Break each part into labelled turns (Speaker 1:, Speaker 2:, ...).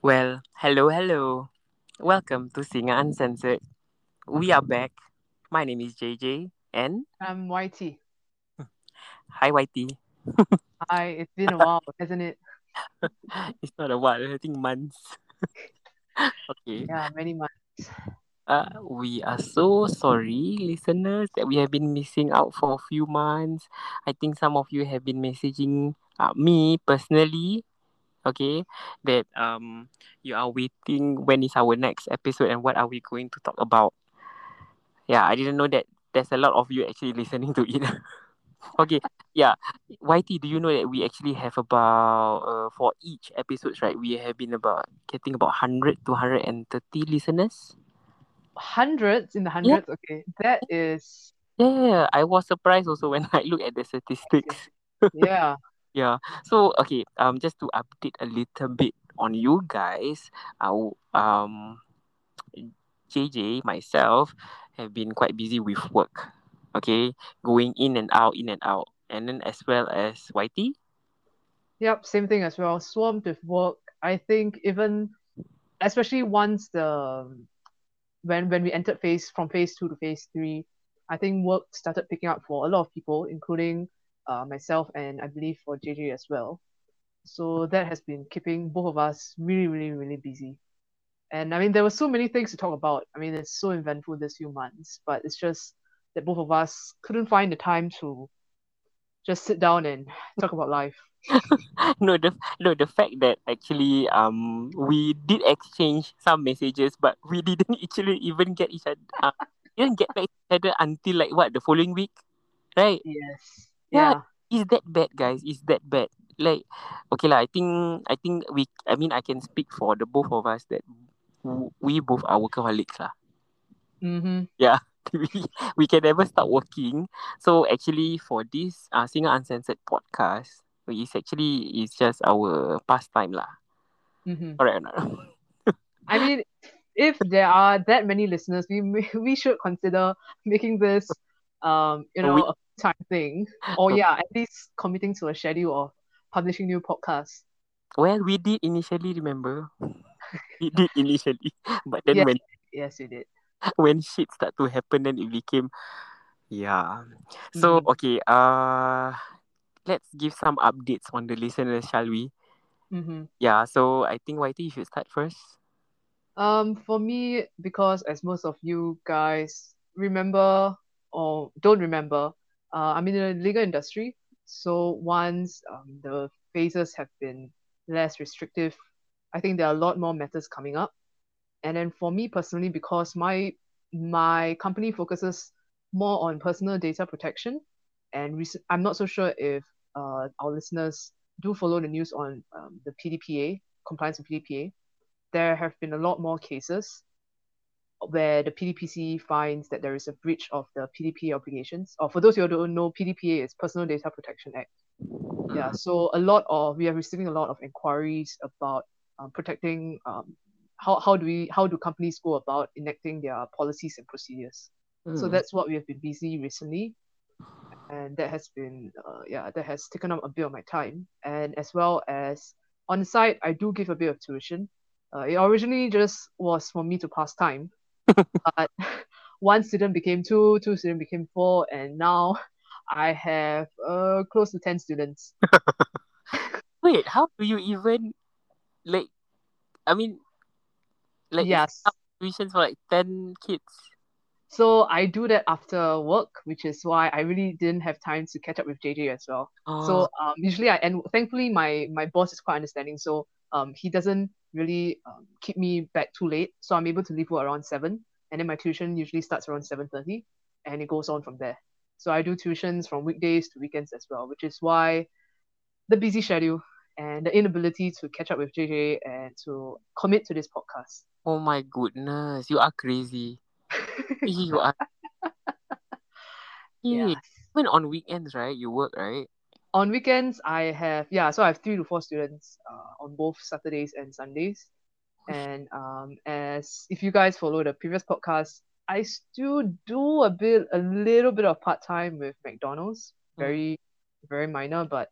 Speaker 1: Well, hello, hello. Welcome to Singer Uncensored. We are back. My name is JJ and
Speaker 2: I'm YT.
Speaker 1: hi YT.
Speaker 2: Hi, it's been a while, hasn't it?
Speaker 1: It's not a while, I think months. okay.
Speaker 2: Yeah, many months.
Speaker 1: Uh, we are so sorry, listeners, that we have been missing out for a few months. I think some of you have been messaging uh, me personally, okay, that um you are waiting when is our next episode and what are we going to talk about. Yeah, I didn't know that there's a lot of you actually listening to it. okay, yeah. YT, do you know that we actually have about uh, for each episodes, right? We have been about getting about 100 to 130 listeners.
Speaker 2: Hundreds in the hundreds. Okay, that is
Speaker 1: Yeah, I was surprised also when I look at the statistics.
Speaker 2: yeah.
Speaker 1: Yeah. So okay, um, just to update a little bit on you guys, uh, um, JJ myself have been quite busy with work. Okay, going in and out, in and out, and then as well as YT.
Speaker 2: Yep, same thing as well. Swamped with work. I think even especially once the when when we entered phase from phase two to phase three, I think work started picking up for a lot of people, including uh, myself and I believe for JJ as well. So that has been keeping both of us really, really, really busy. And I mean, there were so many things to talk about. I mean, it's so eventful this few months, but it's just that both of us couldn't find the time to just sit down and talk about life.
Speaker 1: no, the no the fact that actually um we did exchange some messages, but we didn't actually even get each other. Uh, didn't get back each other until like what the following week, right?
Speaker 2: Yes.
Speaker 1: Yeah.
Speaker 2: Yeah.
Speaker 1: Is that bad, guys? Is that bad? Like, okay lah. I think I think we. I mean, I can speak for the both of us that we both are workaholics lah.
Speaker 2: Mm-hmm.
Speaker 1: Yeah. we, we can never stop working. So actually, for this uh, Singer Uncensored podcast, it's actually it's just our pastime lah.
Speaker 2: Mm-hmm.
Speaker 1: Or not?
Speaker 2: I mean, if there are that many listeners, we may- we should consider making this, um, you know,
Speaker 1: week.
Speaker 2: a time thing, or yeah, at least committing to a schedule of publishing new podcasts.
Speaker 1: Well, we did initially remember. we did initially, but then
Speaker 2: Yes.
Speaker 1: when
Speaker 2: Yes, you did.
Speaker 1: when shit start to happen, then it became, yeah. So
Speaker 2: Mhm.
Speaker 1: okay, uh, let's give some updates on the listeners, shall we?
Speaker 2: Mm-hmm.
Speaker 1: Yeah. So I think YT, you should start first.
Speaker 2: Um, for me, because as most of you guys remember or don't remember, uh, I'm in the legal industry. So once um, the phases have been less restrictive, I think there are a lot more matters coming up. And then for me personally, because my my company focuses more on personal data protection, and rec- I'm not so sure if uh, our listeners do follow the news on um, the PDPA compliance with PDPA there have been a lot more cases where the PDPC finds that there is a breach of the PDPA obligations. Or for those who don't know, PDPA is Personal Data Protection Act. Yeah, so a lot of we are receiving a lot of inquiries about um, protecting. Um, how, how do we how do companies go about enacting their policies and procedures? So
Speaker 1: Mm.
Speaker 2: that's what we have been busy recently, and that has been uh, yeah that has taken up a bit of my time, and as well as on the side I do give a bit of tuition. Uh, it originally just was for me to pass time, but one student became two, two students became four, and now I have uh close to ten students.
Speaker 1: Wait, how do you even like? I mean, like
Speaker 2: yes.
Speaker 1: tuitions for like ten kids.
Speaker 2: So I do that after work, which is why I really didn't have time to catch up with JJ as well.
Speaker 1: Oh,
Speaker 2: So um, usually I and thankfully my my boss is quite understanding. So um, he doesn't really um, keep me back too late. So I'm able to leave work around seven, and then my tuition usually starts around seven thirty, and it goes on from there. So I do tuitions from weekdays to weekends as well, which is why the busy schedule and the inability to catch up with JJ and to commit to this podcast.
Speaker 1: oh my goodness, you are crazy. you are. Yeah. Even on weekends, right? You work, right?
Speaker 2: on weekends i have yeah so i have three to four students uh, on both saturdays and sundays and um as if you guys follow the previous podcast i still do a bit a little bit of part-time with mcdonald's
Speaker 1: Mm.
Speaker 2: very very minor but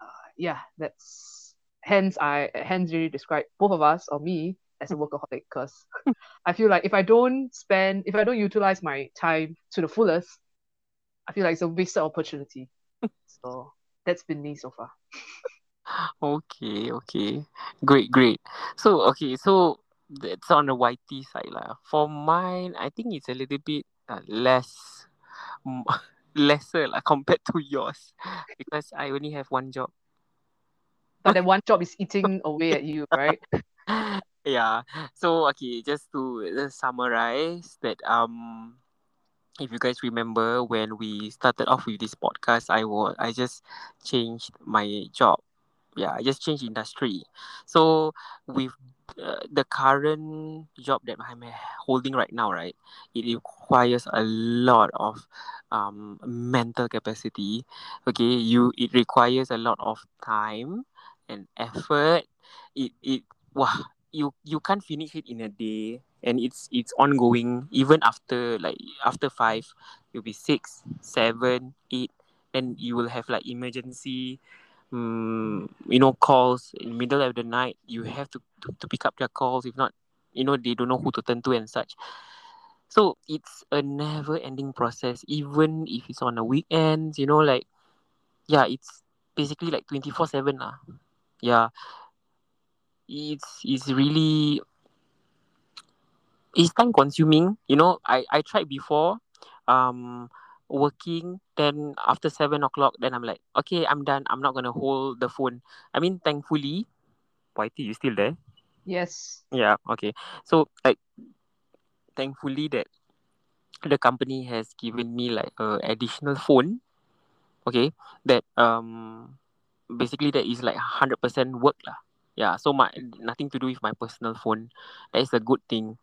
Speaker 2: uh, yeah that's hence I hence really describe both of us or me as a workaholic because I feel like if I don't spend if I don't utilize my time to the fullest, I feel like it's a wasted opportunity. so that's been me so far.
Speaker 1: Okay, okay. Great, great. So, okay, so that's on the YT side lah. For mine, I think it's a little bit uh, less, mm, lesser lah compared to yours because I only have one job.
Speaker 2: But that one job is eating away at you, right?
Speaker 1: yeah. So, okay, just to uh, summarize that um if you guys remember when we started off with this podcast, I was I just changed my job. Yeah, I just changed industry. So with uh, the current job that I'm holding right now, right, it requires a lot of um mental capacity. Okay, you it requires a lot of time and effort. It it wow you you can't finish it in a day and it's it's ongoing even after like after five you'll be six seven eight then you will have like emergency um, you know calls in middle of the night you have to, to to pick up their calls. If not you know they don't know who to turn to and such. So it's a never ending process. Even if it's on a weekend you know like yeah it's basically like 24 7 lah. Yeah. It's it's really it's time consuming you know i i tried before um working then after seven o'clock then i'm like okay i'm done. I'm not gonna hold the phone. I mean thankfully YT you still there?
Speaker 2: Yes.
Speaker 1: Yeah okay. So like thankfully that the company has given me like a additional phone okay that um basically that is like 100% work lah. Yeah so my nothing to do with my personal phone. That is a good thing.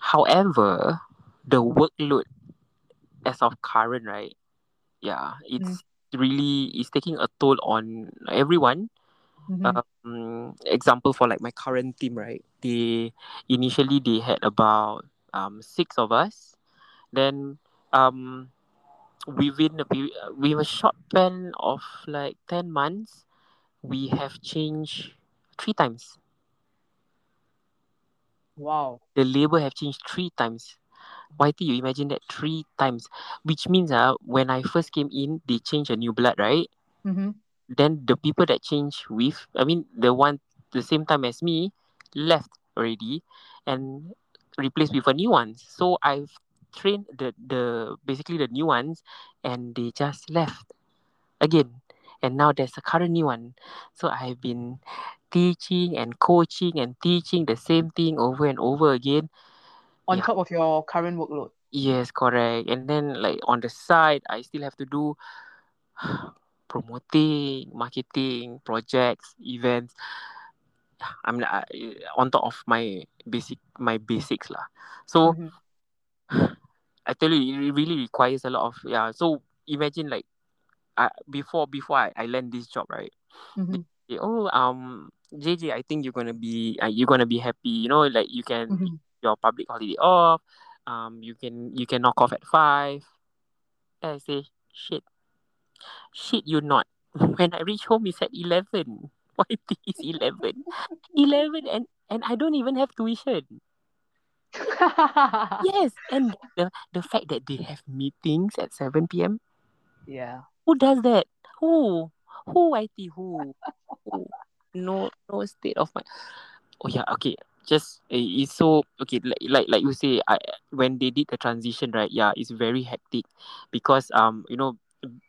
Speaker 1: However the workload as of current right? Yeah it's really it's taking a toll on everyone.
Speaker 2: Mhm.
Speaker 1: um example for like my current team right? They initially they had about um six of us. Then um within a period with a short span of like 10 months we have changed three times.
Speaker 2: Wow.
Speaker 1: The labor have changed three times why do you imagine that three times? Which means uh, when i first came in they changed a new blood right?
Speaker 2: Mm-hmm.
Speaker 1: then the people that change with i mean the one the same time as me left already and replaced with a new one. So i've trained the the basically the new ones and they just left again. And now there's a current new one. So i've been teaching and coaching and teaching the same thing over and over again
Speaker 2: on
Speaker 1: Yeah.
Speaker 2: top of your current workload
Speaker 1: Yes, correct. And then like on the side, I still have to do promoting, marketing, projects, events. I'm uh, on top of my basic my basics lah. So
Speaker 2: Mhm.
Speaker 1: I tell you, it really requires a lot of yeah. So imagine like, uh, before before I, I land this job right.
Speaker 2: Mhm.
Speaker 1: say, oh um JJ, I think you're gonna be uh, you're gonna be happy. You know, like you can
Speaker 2: Mhm.
Speaker 1: Your public holiday off. Um, you can you can knock off at five. Then I say shit, shit, you not. When I reach home, it's at eleven. Why is eleven? Eleven, and and I don't even have tuition. Yes, and the the fact that they have meetings at seven p.m.
Speaker 2: yeah
Speaker 1: Who does that? Who? Who IT? Who? Who? No, no state of mind. Oh yeah, okay. Just uh, it's so okay. Like like like you say, I when they did the transition, right? Yeah, it's very hectic because um you know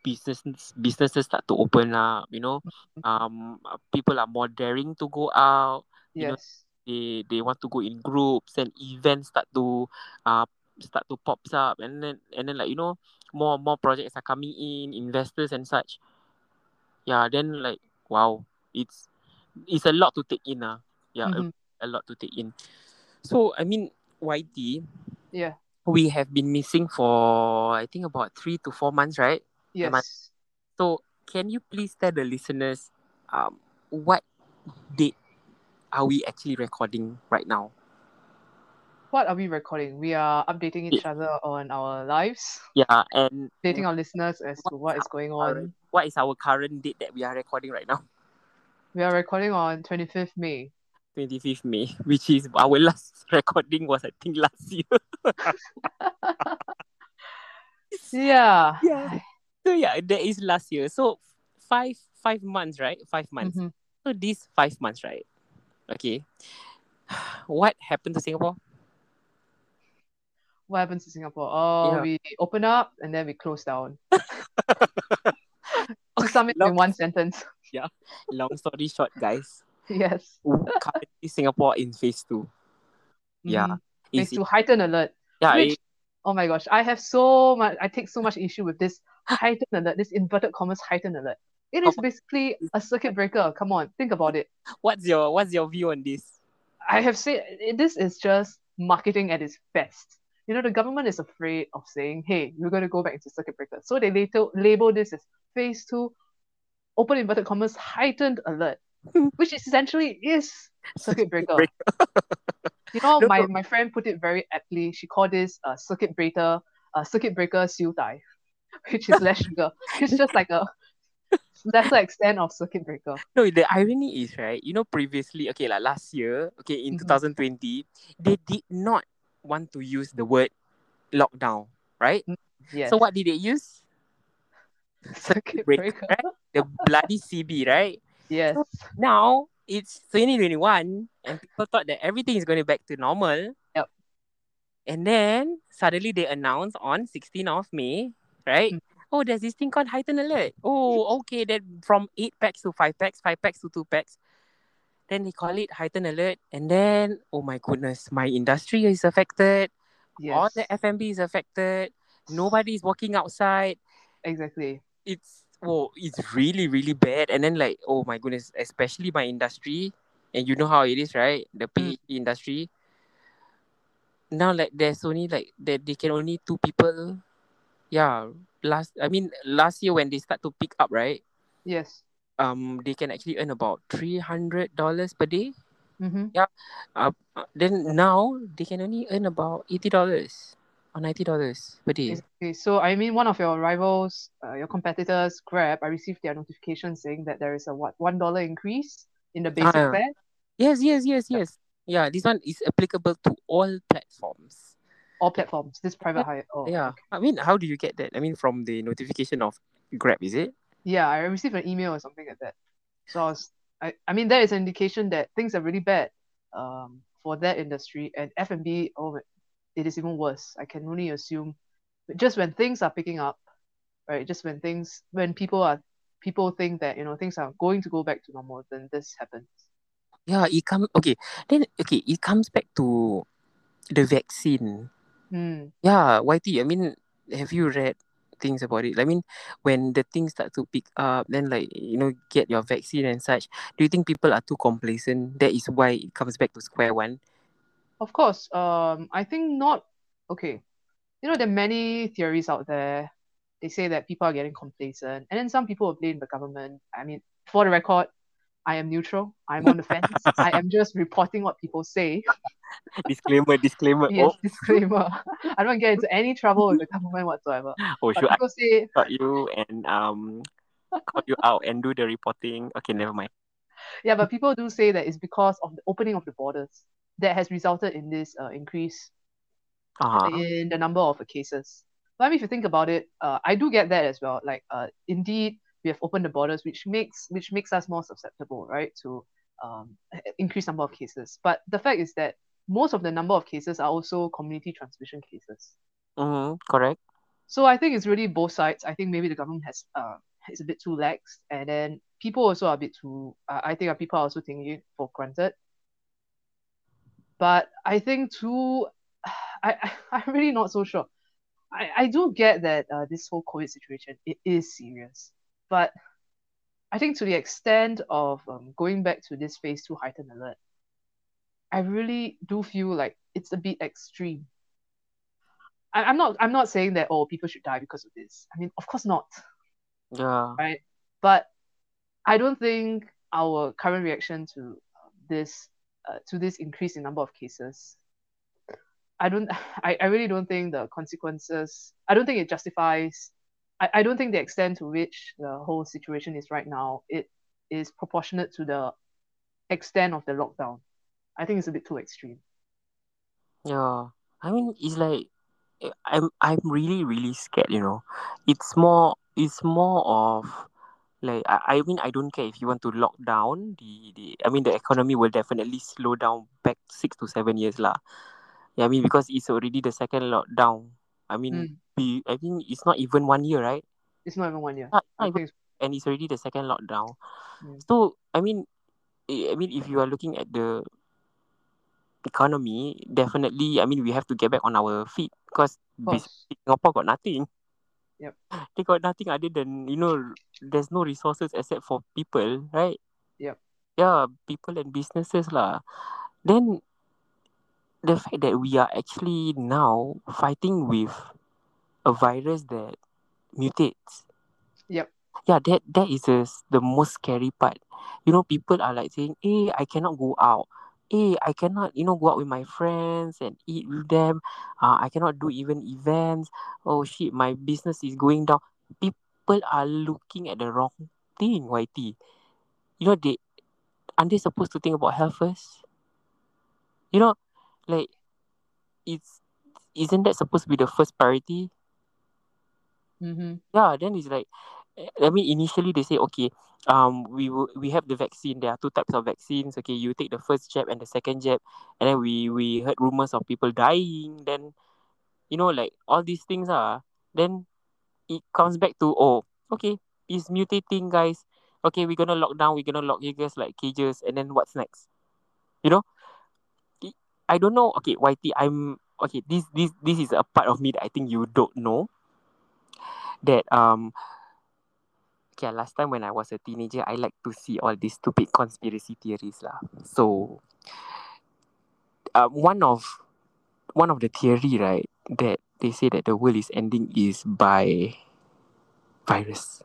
Speaker 1: businesses businesses start to open up. You know, um people are more daring to go out. You know,
Speaker 2: yes
Speaker 1: they they want to go in groups and events start to uh start to pops up and then and then like you know more more projects are coming in investors and such yeah then like wow it's it's a lot to take in uh. yeah
Speaker 2: Mhm.
Speaker 1: A, lot to take in. So i mean YT
Speaker 2: yeah.
Speaker 1: we have been missing for i think about three to four months right?
Speaker 2: Yes.
Speaker 1: So can you please tell the listeners um what date are we actually recording right now?
Speaker 2: What are we recording? We are updating each other on our lives.
Speaker 1: Yeah and
Speaker 2: updating our listeners as to
Speaker 1: What is
Speaker 2: going
Speaker 1: current-
Speaker 2: on.
Speaker 1: What is our current date that we are recording right now?
Speaker 2: We are recording on 25th May.
Speaker 1: 25th May, which is our last recording was I think last year.
Speaker 2: Yeah.
Speaker 1: Yeah. So yeah, that is last year. So five five months, right? Five months.
Speaker 2: Mhm.
Speaker 1: So these five months, right? Okay. What happened to Singapore?
Speaker 2: What happened to Singapore? Oh,
Speaker 1: Yeah.
Speaker 2: we open up and then we close down. to sum it
Speaker 1: long,
Speaker 2: in one sentence. Yeah.
Speaker 1: Long story short, guys.
Speaker 2: yes.
Speaker 1: Currently Singapore in phase two. Yeah.
Speaker 2: Mhm.
Speaker 1: Is
Speaker 2: Phase two heightened alert.
Speaker 1: yeah,
Speaker 2: which,
Speaker 1: it-
Speaker 2: oh my gosh, I have so much, I take so much issue with this heightened alert, this inverted commas heightened alert. It is basically a circuit breaker. Come on, think about it.
Speaker 1: what's your what's your view on this?
Speaker 2: I have said this is just marketing at its best. You know, the government is afraid of saying, hey, we're going to go back into circuit breaker. So they later label this as phase two, open inverted commas, heightened alert, which essentially is circuit breaker. You know,
Speaker 1: No,
Speaker 2: my,
Speaker 1: but-
Speaker 2: my friend put it very aptly. She called this uh, circuit breaker, uh, circuit breaker siu dai, which is less sugar. It's just like a lesser extent of circuit breaker.
Speaker 1: No, the irony is right. You know, previously, okay, like last year, okay, in
Speaker 2: Mhm.
Speaker 1: 2020, they did not want to use the word lockdown, right?
Speaker 2: Yes.
Speaker 1: So what did they use?
Speaker 2: circuit
Speaker 1: breaker,
Speaker 2: breaker?
Speaker 1: right? The bloody CB, right?
Speaker 2: Yes.
Speaker 1: Now it's 2021, and people thought that everything is going back to normal.
Speaker 2: Yep.
Speaker 1: And then suddenly they announce on 16th of May, right?
Speaker 2: Mm.
Speaker 1: Oh, there's this thing called heightened alert. Oh, okay. Then from eight pax to five pax, five pax to two pax. Then they call it heightened alert. And then, oh my goodness, my industry is affected.
Speaker 2: Yes.
Speaker 1: All the F&B is affected. Nobody is walking outside.
Speaker 2: Exactly.
Speaker 1: It's oh, it's really, really bad. And then like, oh my goodness, especially my industry. And you know how it is, right? The
Speaker 2: Mm.
Speaker 1: Industry. Now like there's only like that they can only two people. Yeah. Last I mean last year when they start to pick up, right?
Speaker 2: Yes.
Speaker 1: Um they can actually earn about three hundred dollars per day.
Speaker 2: Mm-hmm.
Speaker 1: Uh, then now they can only earn about eighty dollars or ninety dollars per day.
Speaker 2: Okay, so I mean, one of your rivals, uh, your competitors, Grab, I received their notification saying that there is a what one dollar increase in the basic
Speaker 1: Ah.
Speaker 2: fare.
Speaker 1: Yes, yes, yes, yes. Yeah, this one is applicable to all platforms.
Speaker 2: All platforms. This private hire. Oh,
Speaker 1: yeah.
Speaker 2: okay.
Speaker 1: I mean, how do you get that? I mean, from the notification of Grab, is it?
Speaker 2: Yeah, I received an email or something like that. So I was, I, I mean, that is an indication that things are really bad, um, for that industry and F and B. Oh, it is even worse. I can only assume, just when things are picking up, right? Just when things, when people are, people think that you know things are going to go back to normal, then this happens.
Speaker 1: Yeah, it comes okay. Then okay, it comes back to the vaccine.
Speaker 2: Hmm.
Speaker 1: Yeah, YT. I mean, have you read things about it? I mean, when the things start to pick up, then like you know, get your vaccine and such. Do you think people are too complacent? That is why it comes back to square one.
Speaker 2: Of course, um, I think not. Okay, you know, there are many theories out there. They say that people are getting complacent, and then some people will blame the government. I mean, for the record, I am neutral. I'm on the fence. I am just reporting what people say.
Speaker 1: disclaimer, disclaimer.
Speaker 2: Yes, disclaimer. I don't get into any trouble with the government whatsoever.
Speaker 1: Oh, oh
Speaker 2: But
Speaker 1: should I
Speaker 2: say,
Speaker 1: you and um call you out and do the reporting? Okay, never mind.
Speaker 2: Yeah, but people do say that it's because of the opening of the borders that has resulted in this uh, increase
Speaker 1: Uh-huh.
Speaker 2: in the number of cases. But I mean, if you think about it, uh, I do get that as well. Like, uh, indeed, we have opened the borders, which makes which makes us more susceptible, right, to um increased number of cases. But the fact is that most of the number of cases are also community transmission cases.
Speaker 1: Mm-hmm, correct.
Speaker 2: So I think it's really both sides. I think maybe the government has uh is a bit too lax, and then people also are a bit too. Uh, I think uh, people are also taking it for granted. But I think too, I, I I'm really not so sure. I, I do get that uh, this whole COVID situation it is serious, but I think to the extent of um, going back to this phase two heightened alert, I really do feel like it's a bit extreme. I, I'm not I'm not saying that oh people should die because of this. I mean of course not,
Speaker 1: Yeah.
Speaker 2: right? But I don't think our current reaction to um, this uh, to this increase in number of cases I don't I, I really don't think the consequences I don't think it justifies I, I don't think the extent to which the whole situation is right now it is proportionate to the extent of the lockdown. I think it's a bit too extreme.
Speaker 1: Yeah. I mean, it's like eh, I'm I'm really really scared. You know, it's more it's more of like I, I mean I don't care if you want to lock down the, the I mean the economy will definitely slow down back six to seven years lah. Yeah, I mean because it's already the second lockdown. I mean
Speaker 2: Mm.
Speaker 1: we I mean it's not even one year, right?
Speaker 2: It's not even one year.
Speaker 1: Not, not even, and it's already the second lockdown.
Speaker 2: Mm.
Speaker 1: So I mean I mean if you are looking at the economy, definitely I mean we have to get back on our feet because. Singapore got nothing.
Speaker 2: Yep.
Speaker 1: They got nothing other than you know there's no resources except for people, right?
Speaker 2: Yep.
Speaker 1: Yeah, people and businesses lah. Then the fact that we are actually now fighting with a virus that mutates.
Speaker 2: Yep.
Speaker 1: Yeah, that that is a, the most scary part. You know, people are like saying, "Hey, I cannot go out. Hey, I cannot, you know, go out with my friends and eat with them. Uh, I cannot do even events. Oh shit, my business is going down." People are looking at the wrong thing, YT. You know, they aren't they supposed to think about health first? You know, like it's isn't that supposed to be the first priority?
Speaker 2: Mm-hmm.
Speaker 1: Yeah, then it's like, I mean, initially they say, okay, um, we will we have the vaccine. There are two types of vaccines. Okay, you take the first jab and the second jab, and then we we heard rumors of people dying. Then, you know, like all these things are. Then it comes back to oh, okay, it's mutating, guys. Okay, we're gonna lock down. We're gonna lock you guys like cages, and then what's next? You know, I don't know. Okay, YT, I'm okay. This this this is a part of me that I think you don't know. That um okay, last time when I was a teenager, I like to see all these stupid conspiracy theories lah. So, um, one of one of the theory right that they say that the world is ending is by virus.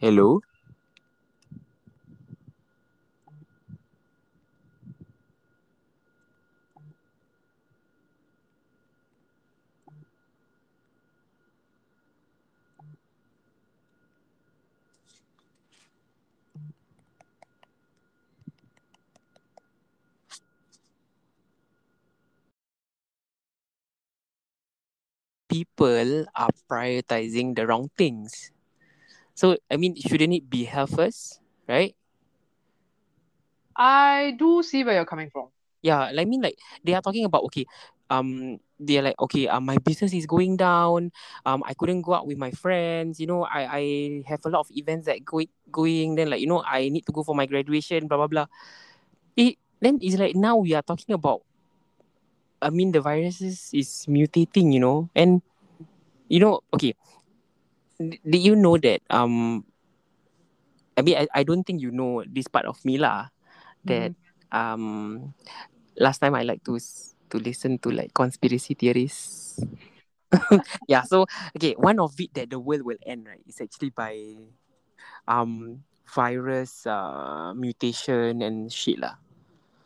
Speaker 1: Hello. People are prioritizing the wrong things. So I mean, shouldn't it be health first, right?
Speaker 2: I do see where you're coming from.
Speaker 1: Yeah, like, I mean, like they are talking about okay, um, they're like okay, um, my business is going down. Um, I couldn't go out with my friends. You know, I I have a lot of events that going going. Then like you know, I need to go for my graduation. Blah blah blah. It then it's like now we are talking about. I mean, the virus is, mutating. You know, and you know, okay. D- did you know that um I mean I, I don't think you know this part of me lah that um last time I like to to listen to like conspiracy theories. yeah, so okay, one of it that the world will end right is actually by um virus uh mutation and shit lah.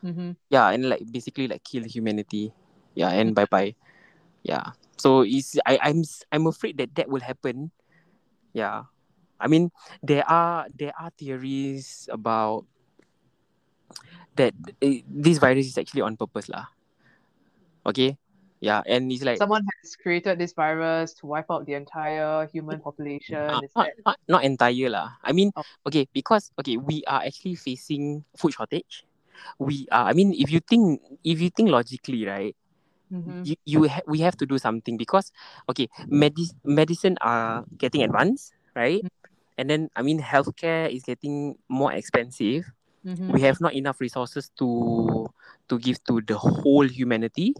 Speaker 2: Mm-hmm.
Speaker 1: Yeah, and like basically like kill humanity. Yeah, and bye bye. Yeah. So it's I I'm I'm afraid that that will happen. Yeah. I mean there are there are theories about that uh, this virus is actually on purpose lah. Okay. Yeah, and it's like
Speaker 2: Someone has created this virus to wipe out the entire human population.
Speaker 1: uh, not, not not entire lah. I mean,
Speaker 2: Oh.
Speaker 1: okay, because okay, we are actually facing food shortage. We are. I mean, if you think if you think logically, right,
Speaker 2: Mhm.
Speaker 1: you, you ha- we have to do something because okay, medi- medicine are getting advanced, right? And then I mean, healthcare is getting more expensive.
Speaker 2: Mhm.
Speaker 1: We have not enough resources to to give to the whole humanity.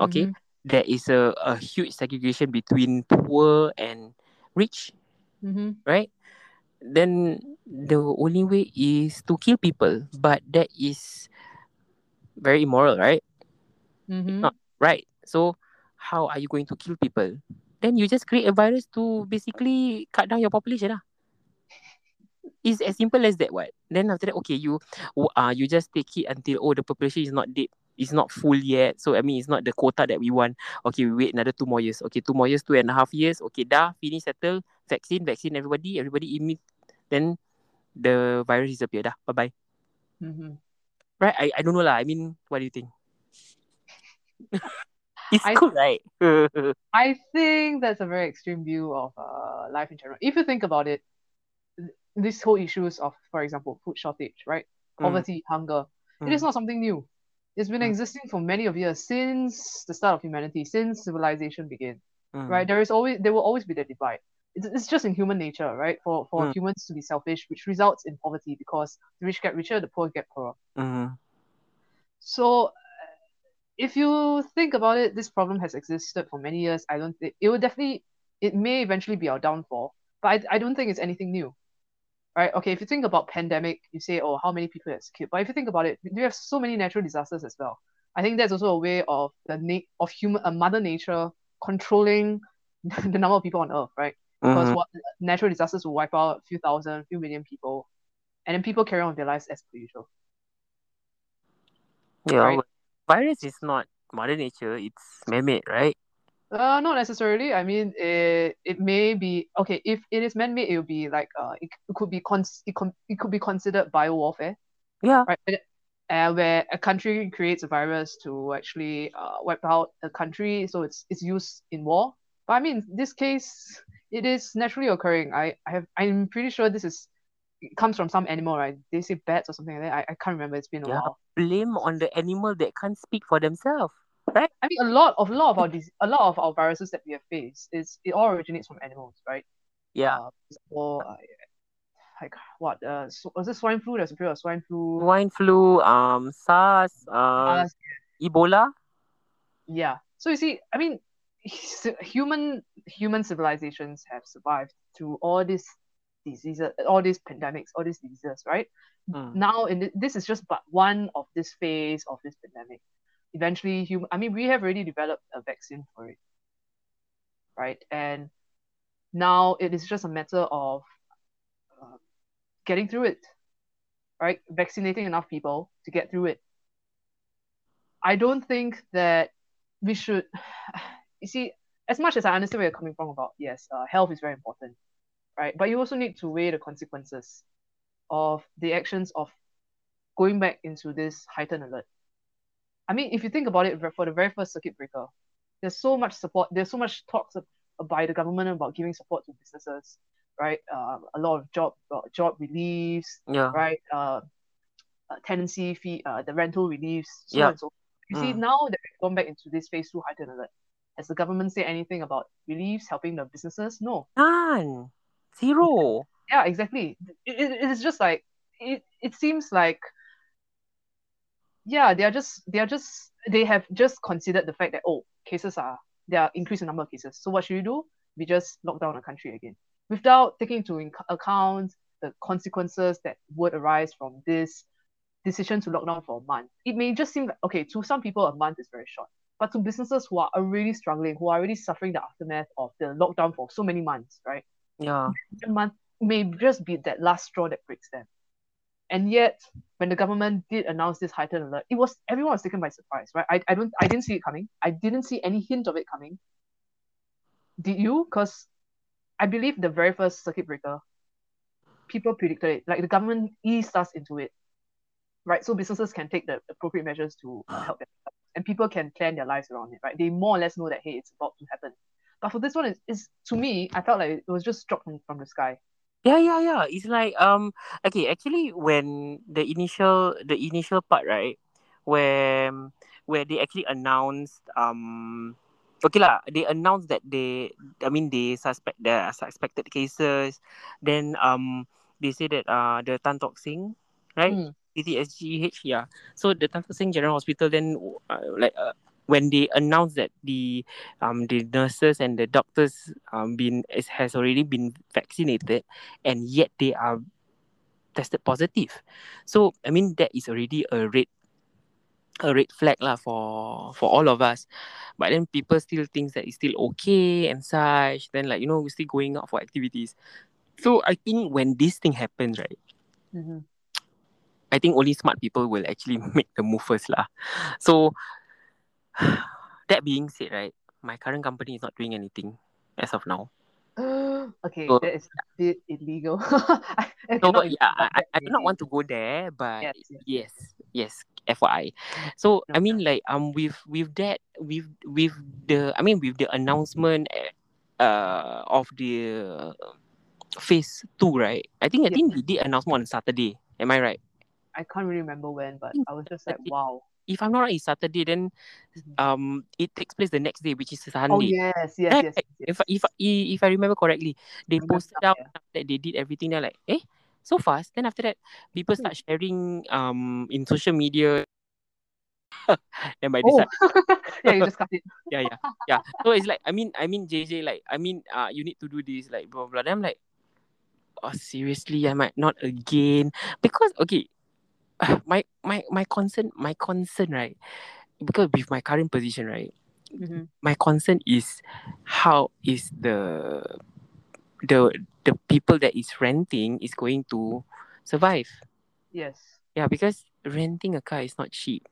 Speaker 1: Okay,
Speaker 2: Mhm.
Speaker 1: there is a, a huge segregation between poor and rich,
Speaker 2: Mhm.
Speaker 1: right? Then the only way is to kill people, but that is very immoral, right?
Speaker 2: Mhm.
Speaker 1: Not right. So how are you going to kill people? Then you just create a virus to basically cut down your population. lah. It's as simple as that. What? Then after that, okay, you uh you just take it until oh the population is not dead. it's not full yet. So I mean, it's not the quota that we want. Okay, we wait another two more years. Okay, two more years, two and a half years. Okay, dah finish settle. Vaccine, vaccine. Everybody, everybody immune. Then the virus disappear. Dah, bye bye.
Speaker 2: Mm-hmm.
Speaker 1: Right? I, I don't know lah. I mean, what do you think? it's
Speaker 2: I-
Speaker 1: cool, right?
Speaker 2: I think that's a very extreme view of uh, life in general. If you think about it, th- these whole issues of, for example, food shortage, right?
Speaker 1: Mm.
Speaker 2: Poverty, hunger, it is
Speaker 1: Mm.
Speaker 2: not something new. It's been
Speaker 1: Mm.
Speaker 2: existing for many of years since the start of humanity, since civilization began,
Speaker 1: Mm.
Speaker 2: right? There is always there will always be the divide. It's, it's just in human nature, right? For for
Speaker 1: Mm.
Speaker 2: humans to be selfish, which results in poverty because the rich get richer, the poor get poorer.
Speaker 1: Mhm.
Speaker 2: So, if you think about it, this problem has existed for many years. I don't think it will definitely, it may eventually be our downfall, but I, I don't think it's anything new. Right? Okay, if you think about pandemic, you say, oh, how many people it's killed? But if you think about it, we have so many natural disasters as well. I think that's also a way of the na- of human, uh, Mother Nature controlling the number of people on Earth, right? Because
Speaker 1: Mhm.
Speaker 2: what natural disasters will wipe out a few thousand, a few million people, and then people carry on with their lives as per usual.
Speaker 1: Yeah,
Speaker 2: right?
Speaker 1: Virus is not mother nature. It's man-made, right?
Speaker 2: Uh, not necessarily. I mean, it it may be okay if it is man-made. It will be like uh, it, it could be cons it, con- it could be considered bio warfare,
Speaker 1: Yeah.
Speaker 2: right? Uh, where a country creates a virus to actually uh, wipe out a country, so it's it's used in war. But I mean, this case, it is naturally occurring. I, I have I'm pretty sure this is it comes from some animal, right? They say bats or something like that. I, I can't remember. It's been a
Speaker 1: Yeah.
Speaker 2: while.
Speaker 1: Blame on the animal that can't speak for themselves, right?
Speaker 2: I mean, a lot of a lot of our dis- a lot of our viruses that we have faced is it all originates from animals, right?
Speaker 1: Yeah.
Speaker 2: Uh, example, uh, like what? Uh, sw- was it swine flu? There's a period of swine flu.
Speaker 1: Swine flu, um, SARS, uh,
Speaker 2: Uh,
Speaker 1: Ebola.
Speaker 2: yeah. So you see, I mean, human human civilizations have survived through all these diseases, all these pandemics, all these diseases, right?
Speaker 1: Mm.
Speaker 2: Now, in th- this is just but one of this phase of this pandemic. Eventually, human. I mean, we have already developed a vaccine for it, right? And now it is just a matter of uh, getting through it, right? Vaccinating enough people to get through it. I don't think that we should. You see, as much as I understand where you're coming from about yes, uh, health is very important, right? But you also need to weigh the consequences of the actions of going back into this heightened alert. I mean, if you think about it, for the very first circuit breaker, there's so much support. There's so much talks by the government about giving support to businesses, right? Uh, a lot of job uh, job reliefs,
Speaker 1: Yeah.
Speaker 2: right? Uh, uh, tenancy fee, uh, the rental reliefs, so
Speaker 1: Yeah.
Speaker 2: on and so. forth. You see,
Speaker 1: Mm.
Speaker 2: now that we've gone back into this phase two heightened alert, has the government said anything about reliefs helping the businesses? No.
Speaker 1: None. Zero.
Speaker 2: Yeah, exactly. It, it, it is just like it. It seems like yeah, they are just they are just they have just considered the fact that oh, cases are there are increased in number of cases. So what should you do? We just lock down the country again without taking into account the consequences that would arise from this decision to lock down for a month. It may just seem like okay to some people a month is very short, but to businesses who are already struggling, who are already suffering the aftermath of the lockdown for so many months, right?
Speaker 1: Yeah.
Speaker 2: a month may just be that last straw that breaks them. And yet, when the government did announce this heightened alert, it was everyone was taken by surprise, right? I, I don't I didn't see it coming. I didn't see any hint of it coming. Did you? Because I believe the very first circuit breaker, people predicted it. Like the government eased us into it, right? So businesses can take the appropriate measures to uh, help them, and people can plan their lives around it, right? They more or less know that hey, it's about to happen. But for this one, it's, it's to me, I felt like it was just dropped from, from the sky.
Speaker 1: Yeah, yeah, yeah. It's like um okay, actually when the initial the initial part, right? Where where they actually announced um okay lah, they announced that they I mean they suspect there are suspected cases. Then um they say that uh the Tan Tock Seng, right?
Speaker 2: Mm.
Speaker 1: TTSGH, yeah. So the Tan Tock Seng General Hospital then uh, like uh, when they announced that the um the nurses and the doctors um been is, has already been vaccinated and yet they are tested positive. So I mean that is already a red a red flag lah for for all of us. But then people still thinks that it's still okay and such. Then like you know we're still going out for activities. So I think when this thing happens, right?
Speaker 2: Mhm.
Speaker 1: I think only smart people will actually make the move first lah. So that being said, right, my current company is not doing anything as of now.
Speaker 2: okay,
Speaker 1: So-
Speaker 2: that is a bit illegal. I,
Speaker 1: So yeah, I, I, I do not want to go there, but
Speaker 2: Yes, yes,
Speaker 1: yes, yes, FYI. So I
Speaker 2: No.
Speaker 1: mean, like um, with with that, with with the, I mean, with the announcement, eh, uh, of the phase two, right? I think I
Speaker 2: Yes.
Speaker 1: think they did announcement on Saturday. Am I right?
Speaker 2: I can't really remember when, but I was just like, wow.
Speaker 1: If I'm not right, it's Saturday. Then um, it takes place the next day, which is
Speaker 2: Oh
Speaker 1: Sunday.
Speaker 2: yes, yes,
Speaker 1: Right,
Speaker 2: yes, yes.
Speaker 1: If if if I remember correctly, they posted
Speaker 2: now,
Speaker 1: out
Speaker 2: yeah.
Speaker 1: that they did everything. They're like, eh, so fast. Then after that, people
Speaker 2: Hmm.
Speaker 1: start sharing um in social media. and by
Speaker 2: Oh,
Speaker 1: this,
Speaker 2: yeah, you just cut it.
Speaker 1: yeah, yeah, yeah. So it's like, I mean, I mean, JJ, like, I mean, uh, you need to do this, like, blah blah. Then I'm like, oh, seriously, I might not again because okay, my my my concern, my concern, right? Because with my current position, right?
Speaker 2: Mhm.
Speaker 1: my concern is how is the the the people that is renting is going to survive
Speaker 2: Yes.
Speaker 1: yeah because renting a car is not cheap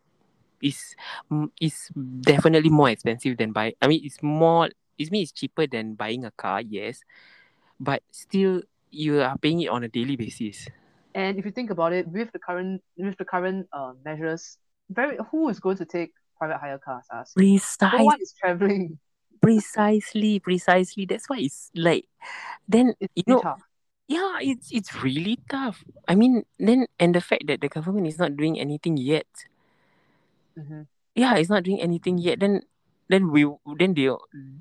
Speaker 1: it's mm, it's definitely more expensive than buy i mean it's more it means it's cheaper than buying a car yes but still you are paying it on a daily basis
Speaker 2: And if you think about it, with the current with the current uh, measures, very who is going to take private hire cars? Us. No one is traveling.
Speaker 1: precisely precisely that's why it's like then
Speaker 2: It's
Speaker 1: you know
Speaker 2: tough.
Speaker 1: Yeah, it's it's really tough. I mean, then and the fact that the government is not doing anything yet.
Speaker 2: Mhm.
Speaker 1: Yeah, it's not doing anything yet. Then then we then they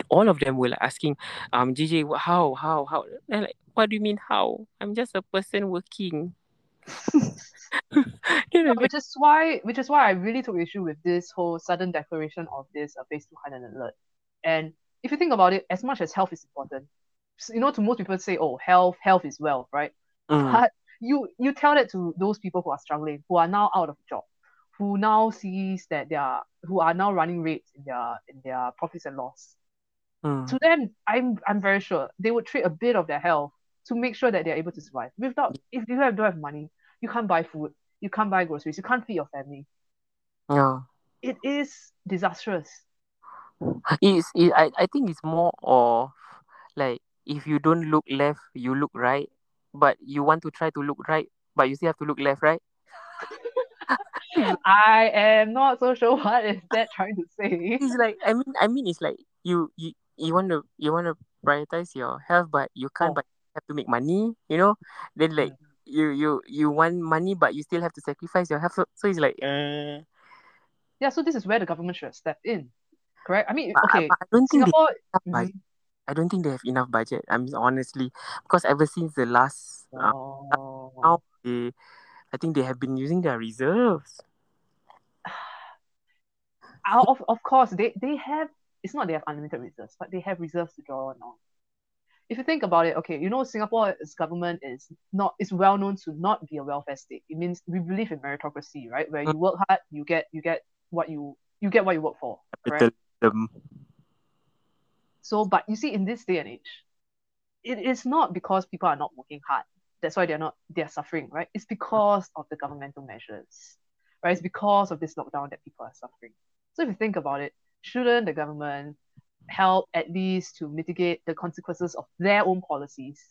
Speaker 1: all of them were like asking, um, JJ, how how how? And like, what do you mean how? I'm just a person working. you know,
Speaker 2: No, which is why which is why I really took issue with this whole sudden declaration of this uh, phase two heightened alert. And if you think about it, as much as health is important, you know, to most people say, oh, health, health is wealth, right?
Speaker 1: Mm,
Speaker 2: But you you tell that to those people who are struggling, who are now out of job, who now sees that they are who are now running rates in their in their profits and loss.
Speaker 1: mm,
Speaker 2: To them, I'm I'm very sure they would trade a bit of their health to make sure that they're able to survive. Without if you have, don't have money, you can't buy food, you can't buy groceries, you can't feed your family.
Speaker 1: yeah.
Speaker 2: It is disastrous.
Speaker 1: It's it, I I think it's more of like if you don't look left, you look right, but you want to try to look right, but you still have to look left, right?
Speaker 2: I am not so sure what is that trying to say.
Speaker 1: It's like I mean I mean it's like you you you want to you want to prioritize your health, but you can't.
Speaker 2: Oh.
Speaker 1: But have to make money, you know. Then like
Speaker 2: Mm.
Speaker 1: you you you want money, but you still have to sacrifice your health. So, so it's like uh,
Speaker 2: Yeah, so this is where the government should step in. Correct? I mean,
Speaker 1: but,
Speaker 2: okay,
Speaker 1: but I don't think they
Speaker 2: Singapore.
Speaker 1: have enough budget.
Speaker 2: Mhm.
Speaker 1: I don't think they have enough budget. I mean honestly, because ever since the last uh,
Speaker 2: Oh.
Speaker 1: now they, I think they have been using their reserves.
Speaker 2: Out of of course they they have it's not they have unlimited reserves, but they have reserves to draw on. If you think about it, okay, you know Singapore's government is not is well known to not be a welfare state. It means we believe in meritocracy, right? Where you work hard, you get you get what you you get what you work for.
Speaker 1: Capitalism.
Speaker 2: So, but you see, in this day and age, it is not because people are not working hard. That's why they're not they're suffering, right? It's because of the governmental measures, right? It's because of this lockdown that people are suffering. So if you think about it, shouldn't the government help at least to mitigate the consequences of their own policies,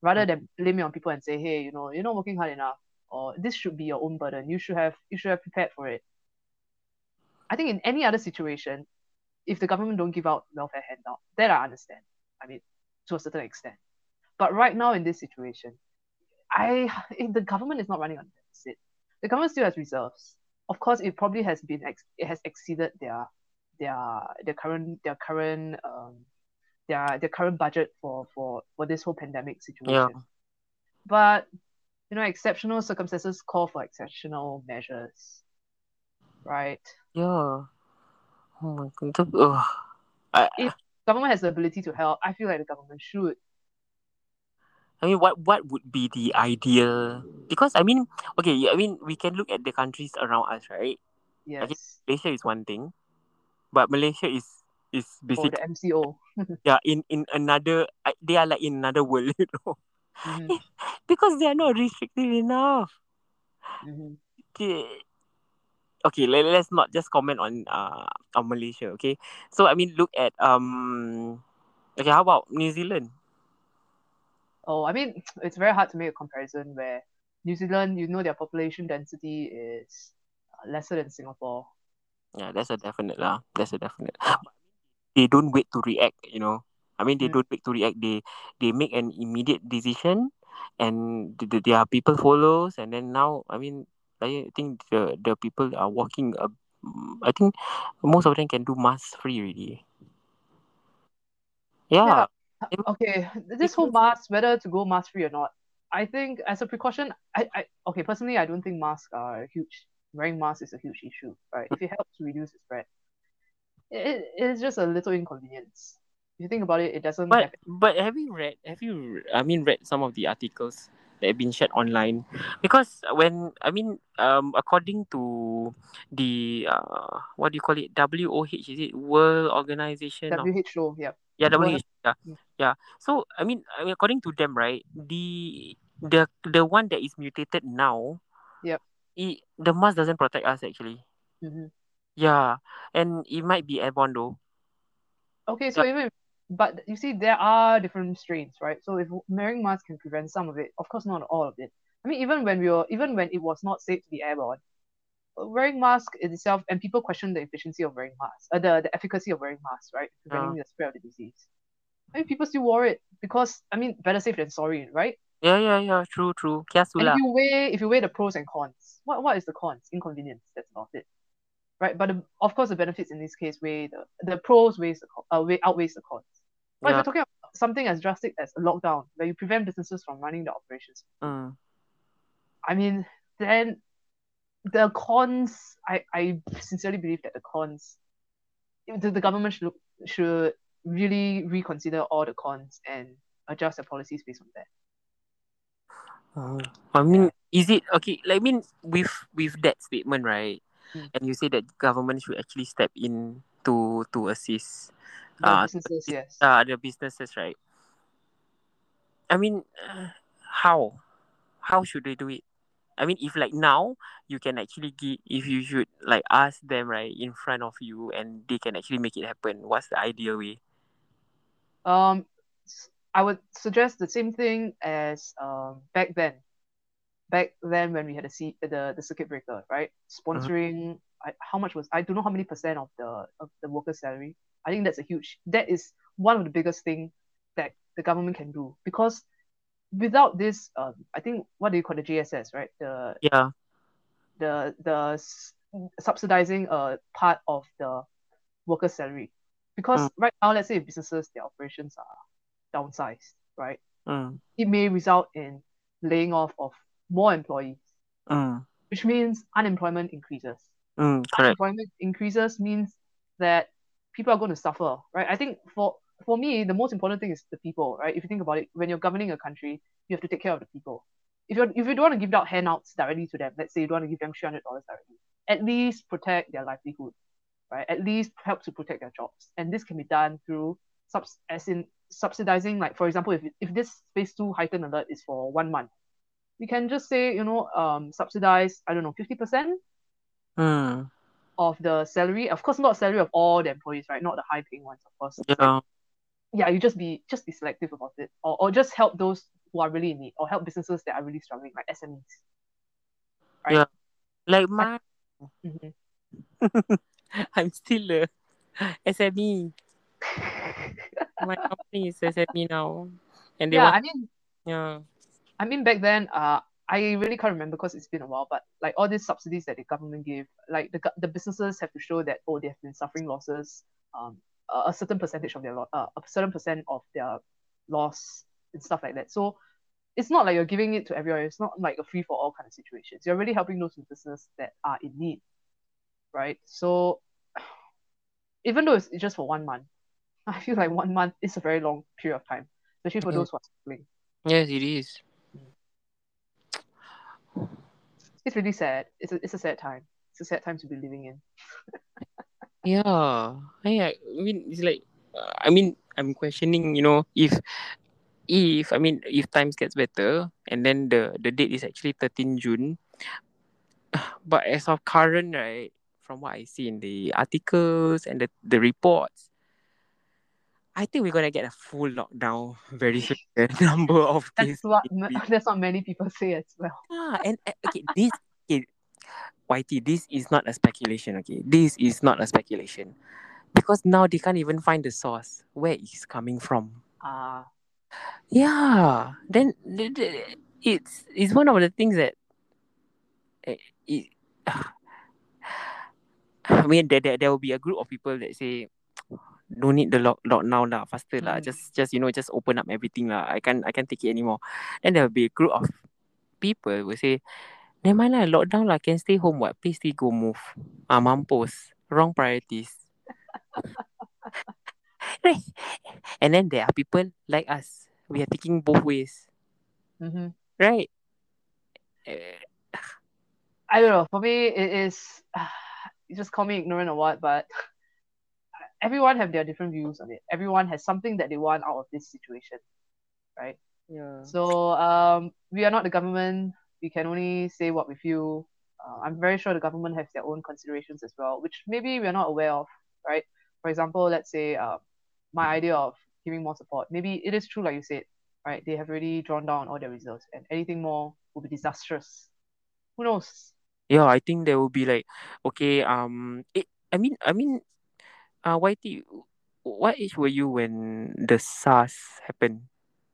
Speaker 2: rather than blame it on people and say, hey, you know, you're not working hard enough, or this should be your own burden. You should have you should have prepared for it. I think in any other situation, if the government don't give out welfare handout, that I understand. I mean, to a certain extent. But right now in this situation, I the government is not running on deficit. The government still has reserves. Of course, it probably has been ex- it has exceeded their their their current their current um their their current budget for for for this whole pandemic situation.
Speaker 1: Yeah.
Speaker 2: But you know, exceptional circumstances call for exceptional measures, right?
Speaker 1: Yeah. Oh my god. Ugh. I,
Speaker 2: If government has the ability to help, I feel like the government should.
Speaker 1: I mean, what what would be the ideal? Because I mean, okay, I mean, we can look at the countries around us, right?
Speaker 2: Yes.
Speaker 1: Malaysia is one thing, but Malaysia is is
Speaker 2: Oh,
Speaker 1: basically
Speaker 2: the MCO.
Speaker 1: yeah in in another they are like in another world, you know,
Speaker 2: Mhm.
Speaker 1: because they are not restrictive enough.
Speaker 2: hmm
Speaker 1: Okay, okay let, let's not just comment on uh on Malaysia, okay? So I mean look at um okay, how about New Zealand?
Speaker 2: Oh, I mean, it's very hard to make a comparison where New Zealand, you know, their population density is uh, lesser than Singapore.
Speaker 1: Yeah, that's a definite lah. That's a definite. They don't wait to react, you know. I mean, they
Speaker 2: Mm.
Speaker 1: don't wait to react. They they make an immediate decision, and the, the, their people follows. And then now, I mean, I think the the people are walking. Uh, I think most of them can do mask free already. Yeah. It-
Speaker 2: Okay, this whole mask, whether to go mask free or not, I think as a precaution, I, I okay, personally, I don't think masks are huge. Wearing masks is a huge issue, right? If it helps to reduce the spread, it, it is just a little inconvenience. If you think about it, it doesn't
Speaker 1: But
Speaker 2: have
Speaker 1: but have you read? Have you? I mean, read some of the articles that have been shared online? Because when I mean, um, according to the uh, what do you call it? WOH is it World Organization of
Speaker 2: WHO. Yeah,
Speaker 1: yeah WHO yeah
Speaker 2: Mm.
Speaker 1: yeah. So I mean, I mean, according to them, right? The the the one that is mutated now.
Speaker 2: Yep.
Speaker 1: It, the mask doesn't protect us actually.
Speaker 2: hmm
Speaker 1: Yeah, and it might be airborne though.
Speaker 2: Okay, so even but you see, there are different strains, right? So if wearing masks can prevent some of it, of course not all of it. I mean, even when we were, even when it was not safe to be airborne, wearing mask itself, and people question the efficiency of wearing masks, uh, the the efficacy of wearing masks, right, preventing the spread of the disease. I mean, people still wore it because I mean, better safe than sorry, right?
Speaker 1: Yeah, yeah, yeah. True, true. Kiasu
Speaker 2: And
Speaker 1: lah.
Speaker 2: if you weigh if you weigh the pros and cons, what what is the cons? Inconvenience. That's about it, right? But the, of course, the benefits in this case weigh the the pros weighs the uh, weigh, outweighs the cons. But if you're talking about something as drastic as a lockdown, where you prevent businesses from running their operations,
Speaker 1: Mm.
Speaker 2: I mean, then the cons, I, I sincerely believe that the cons, the, the government should look, should really reconsider all the cons and adjust their policies based on that.
Speaker 1: Oh, I mean, is it okay? Like, I mean, with with that statement, right?
Speaker 2: Mm.
Speaker 1: And you say that government should actually step in to to assist
Speaker 2: The
Speaker 1: Uh,
Speaker 2: businesses, yes.
Speaker 1: uh, the businesses, right? I mean, uh, how how should they do it? I mean, if like now you can actually give, if you should like ask them right in front of you, and they can actually make it happen. What's the ideal way?
Speaker 2: Um, I would suggest the same thing as um back then. Back then when we had a C, the the circuit breaker, right? Sponsoring. I, how much was I don't know how many percent of the of the worker's salary. I think that's a huge. That is one of the biggest thing that the government can do because without this, um, I think what do you call the JSS, right? The
Speaker 1: Yeah.
Speaker 2: the the s- subsidizing a part of the worker's salary because
Speaker 1: Mm.
Speaker 2: right now let's say if businesses their operations are downsized right?
Speaker 1: Mm.
Speaker 2: it may result in laying off of more employees
Speaker 1: Mm.
Speaker 2: which means unemployment increases.
Speaker 1: Mm.
Speaker 2: Unemployment increases means that people are going to suffer right? I think for for me the most important thing is the people right? If you think about it when you're governing a country you have to take care of the people. If you if you don't want to give out handouts directly to them let's say you don't want to give them $300 directly at least protect their livelihood right? At least help to protect their jobs. And this can be done through subs as in subsidizing like for example if if this phase two heightened alert is for one month we can just say you know um subsidize i don't know 50%
Speaker 1: Mm.
Speaker 2: of the salary. Of course, not salary of all the employees, right? Not the high paying ones, of course.
Speaker 1: Yeah.
Speaker 2: yeah, you just be just be selective about it, or or just help those who are really in need, or help businesses that are really struggling, like SMEs. Right.
Speaker 1: Yeah. Like my,
Speaker 2: Mhm.
Speaker 1: I'm still a SME. My company is SME now, and they
Speaker 2: yeah,
Speaker 1: want
Speaker 2: I mean,
Speaker 1: yeah.
Speaker 2: I mean back then, uh, I really can't remember because it's been a while, but like all these subsidies that the government give, like the the businesses have to show that oh they have been suffering losses, um, a, a certain percentage of their lo- uh, a certain percent of their loss and stuff like that. So it's not like you're giving it to everyone. It's not like a free for all kind of situations. You're really helping those businesses that are in need, right? So even though it's just for one month, I feel like one month is a very long period of time, especially for those who are struggling.
Speaker 1: Yes, it is.
Speaker 2: It's really sad. It's a, it's a sad time. It's a sad time to be living in.
Speaker 1: Yeah, I, I mean, it's like, uh, I mean, I'm questioning, you know, if, if I mean, if times gets better, and then the the date is actually 13 June, but as of current, right, from what I see in the articles and the, the reports, I think we're gonna get a full lockdown very soon. The number of cases.
Speaker 2: That's what that's what many people say as well.
Speaker 1: Yeah, and uh, okay, this okay, YT, this is not a speculation. Okay, this is not a speculation, because now they can't even find the source where it's coming from.
Speaker 2: Ah,
Speaker 1: Yeah, then th- th- it's it's one of the things that eh, it, I mean there, there there will be a group of people that say don't need the lock lockdown lah faster lah.
Speaker 2: Mm.
Speaker 1: just just you know just open up everything lah. I can't I can't take it anymore. Then there will be a group of people will say never mind lah lockdown lah. Can stay home. What? Please still go move. Ah mampus. Wrong priorities. Right. And then there are people like us. We are taking both ways.
Speaker 2: Hmm
Speaker 1: right.
Speaker 2: I don't know. For me, it is. you just call me ignorant or what, but everyone have their different views on it. Everyone has something that they want out of this situation, right?
Speaker 1: yeah
Speaker 2: So um, we are not the government. We can only say what we feel. Uh, I'm very sure the government has their own considerations as well, which maybe we're not aware of, right? For example, let's say uh, my idea of giving more support. Maybe it is true, like you said, right? They have already drawn down all their reserves, and anything more will be disastrous. Who knows?
Speaker 1: yeah I think there will be like okay um it, I mean I mean uh YT what age were you when the SARS happened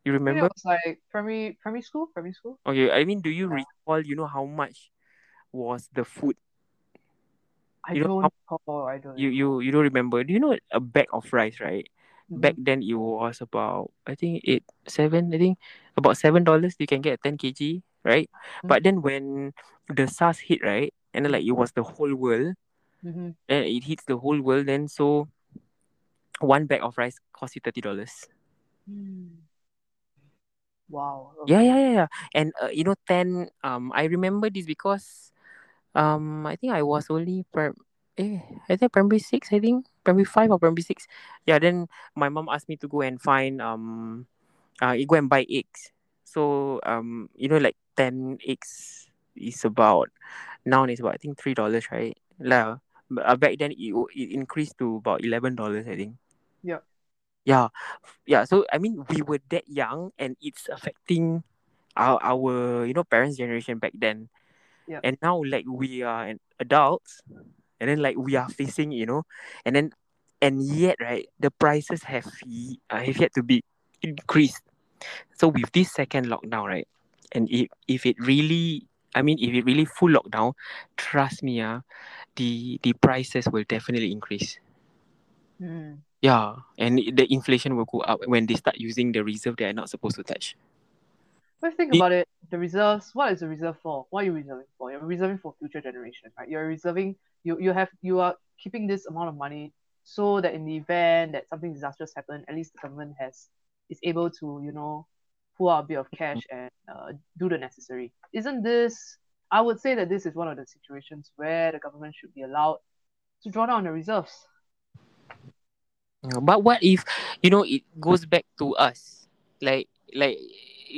Speaker 1: you remember
Speaker 2: it was like primary primary school, primary school.
Speaker 1: okay I mean do you
Speaker 2: Yeah.
Speaker 1: recall you know how much was the food
Speaker 2: I
Speaker 1: You
Speaker 2: don't recall. I don't.
Speaker 1: you you you don't remember do you know a bag of rice right
Speaker 2: Mhm.
Speaker 1: back then it was about I think eight seven I think about seven dollars you can get 10 kg right
Speaker 2: Mm.
Speaker 1: but then when the SARS hit right and then like it was the whole world
Speaker 2: Mhm.
Speaker 1: and it hits the whole world then so one bag of rice cost you thirty dollars
Speaker 2: Mm. Wow.
Speaker 1: yeah
Speaker 2: okay.
Speaker 1: yeah yeah yeah and uh, you know ten um I remember this because um I think I was only prim- eh I think primary six I think primary five or primary six yeah then my mom asked me to go and find um uh go and buy eggs so um you know like 10 eggs is about now it's about I think three dollars right but uh, back then it, it increased to about eleven dollars I think
Speaker 2: Yeah.
Speaker 1: yeah yeah so I mean we were that young and it's affecting our our you know parents generation back then
Speaker 2: Yep.
Speaker 1: and now like we are adults and then like we are facing you know and then and yet right the prices have uh, have yet to be increased so with this second lockdown right and if, if it really i mean if it really full lockdown trust me ah the the prices will definitely increase
Speaker 2: Mm.
Speaker 1: yeah and the inflation will go up when they start using the reserve they are not supposed to touch
Speaker 2: But think about it. The reserves. What is the reserve for? What are you reserving for? You're reserving for future generation, right? You're reserving. You you have you are keeping this amount of money so that in the event that something disastrous happen, at least the government has is able to you know pull out a bit of cash and uh, do the necessary. Isn't this? I would say that this is one of the situations where the government should be allowed to draw down the reserves.
Speaker 1: But what if you know it goes back to us like like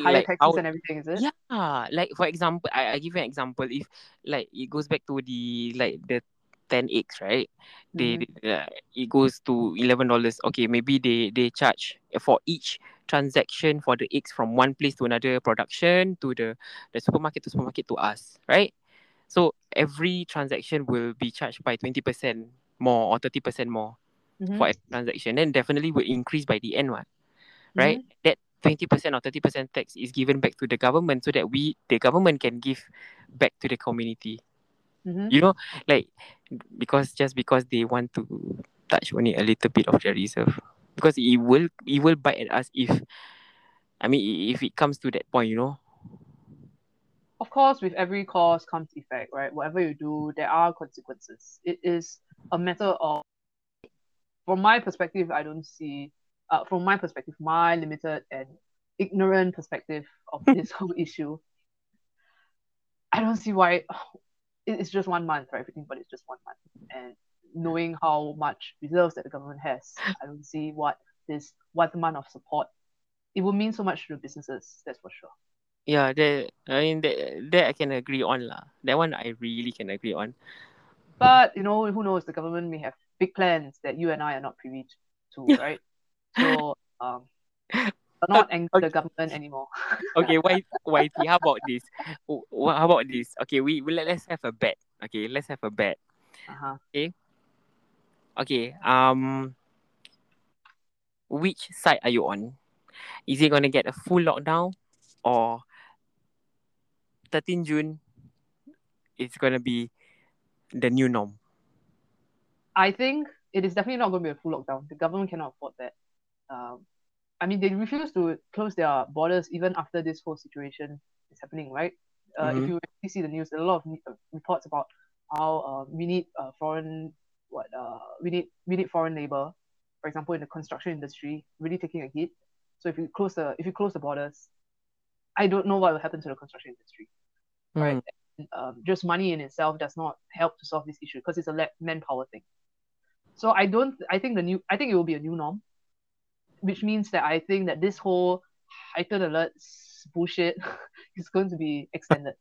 Speaker 2: Higher
Speaker 1: like
Speaker 2: taxes and everything, is it?
Speaker 1: Yeah, like for example, I, I give you an example. If like it goes back to the like the ten eggs, right? They,
Speaker 2: Mhm.
Speaker 1: they uh, it goes to eleven dollars. Okay, maybe they they charge for each transaction for the eggs from one place to another production to the the supermarket to supermarket to us, right? So every transaction will be charged by twenty percent more or thirty percent more
Speaker 2: Mhm.
Speaker 1: for every transaction. Then definitely will increase by the end one
Speaker 2: Mm-hmm.
Speaker 1: right? That twenty percent or thirty percent tax is given back to the government so that we the government can give back to the community.
Speaker 2: Mhm.
Speaker 1: You know, like because just because they want to touch only a little bit of their reserve. Because it will it will bite at us if I mean if it comes to that point, you know.
Speaker 2: of course, with every cause comes effect, right? Whatever you do, there are consequences. It is a matter of, from my perspective, I don't see, uh, from my perspective, my limited and ignorant perspective of this whole issue, I don't see why it's just one month for everything, but it's just one month. And knowing how much reserves that the government has, I don't see what this one month of support, it will mean so much to the businesses, that's for sure.
Speaker 1: Yeah, that I mean that that I can agree on lah. That one I really can agree on.
Speaker 2: But you know, who knows? The government may have big plans that you and I are not privy to, right? So um, not anger the government anymore.
Speaker 1: okay, why why how about this? How about this? Okay, we, we let, let's have a bet. Okay, let's have a bet.
Speaker 2: Uh-huh.
Speaker 1: Okay. Okay. Um which side are you on? Is it gonna get a full lockdown or 13 June it's gonna be the new norm?
Speaker 2: I think it is definitely not going to be a full lockdown. The government cannot afford that. Um, I mean, they refuse to close their borders even after this whole situation is happening, right? Uh, mm-hmm. If you see the news, a lot of uh, reports about how uh, we need uh, foreign what uh, we need we need foreign labor, for example, in the construction industry, really taking a hit. So if you close the if you close the borders, I don't know what will happen to the construction industry, mm. right? And, um, just money in itself does not help to solve this issue because it's a manpower thing. So I don't. I think the new. I think it will be a new norm, which means that I think that this whole heightened alert bullshit is going to be extended.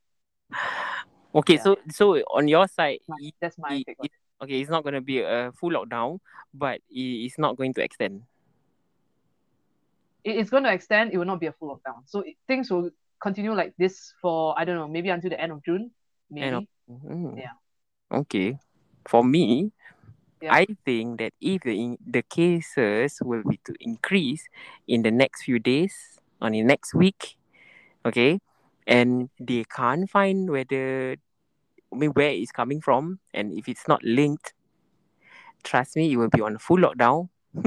Speaker 1: Okay, yeah. so so on your side,
Speaker 2: that's my it, take. It,
Speaker 1: okay, it's not going to be a full lockdown, but it's not going to extend.
Speaker 2: It's going to extend. It will not be a full lockdown. So things will continue like this for I don't know, maybe until the end of June. Maybe. Of,
Speaker 1: mm,
Speaker 2: yeah.
Speaker 1: Okay. For me, yeah. I think that if the the cases will be to increase in the next few days or in next week, okay, and they can't find whether I mean where it's coming from and if it's not linked trust me it will be on full lockdown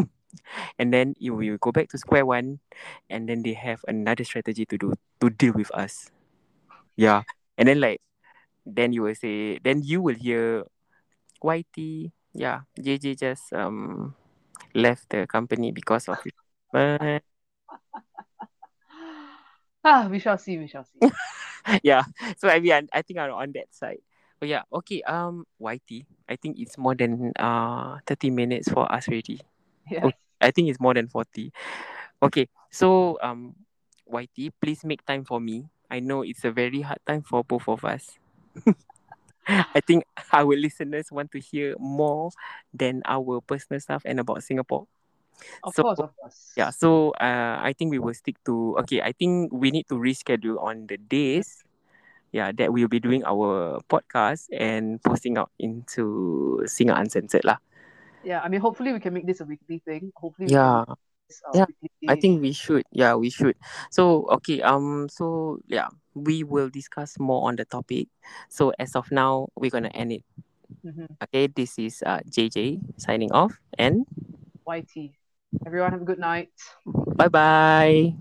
Speaker 1: and then you will go back to square one and then they have another strategy to do to deal with us yeah and then like then you will say then you will hear YT yeah JJ just um left the company because of it
Speaker 2: ah, we shall see. We shall see.
Speaker 1: yeah. So I mean, I think I'm on that side. But yeah, okay. Um, YT. I think it's more than uh thirty minutes for us already.
Speaker 2: Yeah. Okay,
Speaker 1: I think it's more than forty. Okay. So um, YT, please make time for me. I know it's a very hard time for both of us. I think our listeners want to hear more than our personal stuff and about Singapore.
Speaker 2: Of so, course, of course.
Speaker 1: Yeah, so uh, I think we will stick to okay. I think we need to reschedule on the days, yeah, that we'll be doing our podcast and posting out into Singer Uncensored lah.
Speaker 2: Yeah, I mean, hopefully we can make this a weekly thing. Hopefully,
Speaker 1: yeah, this, uh, yeah. I think we should. Yeah, we should. So okay, um, so yeah, we will discuss more on the topic. So as of now, we're gonna end it. Mm-hmm. Okay, this is uh JJ signing off and
Speaker 2: YT. Everyone have a good night.
Speaker 1: Bye bye.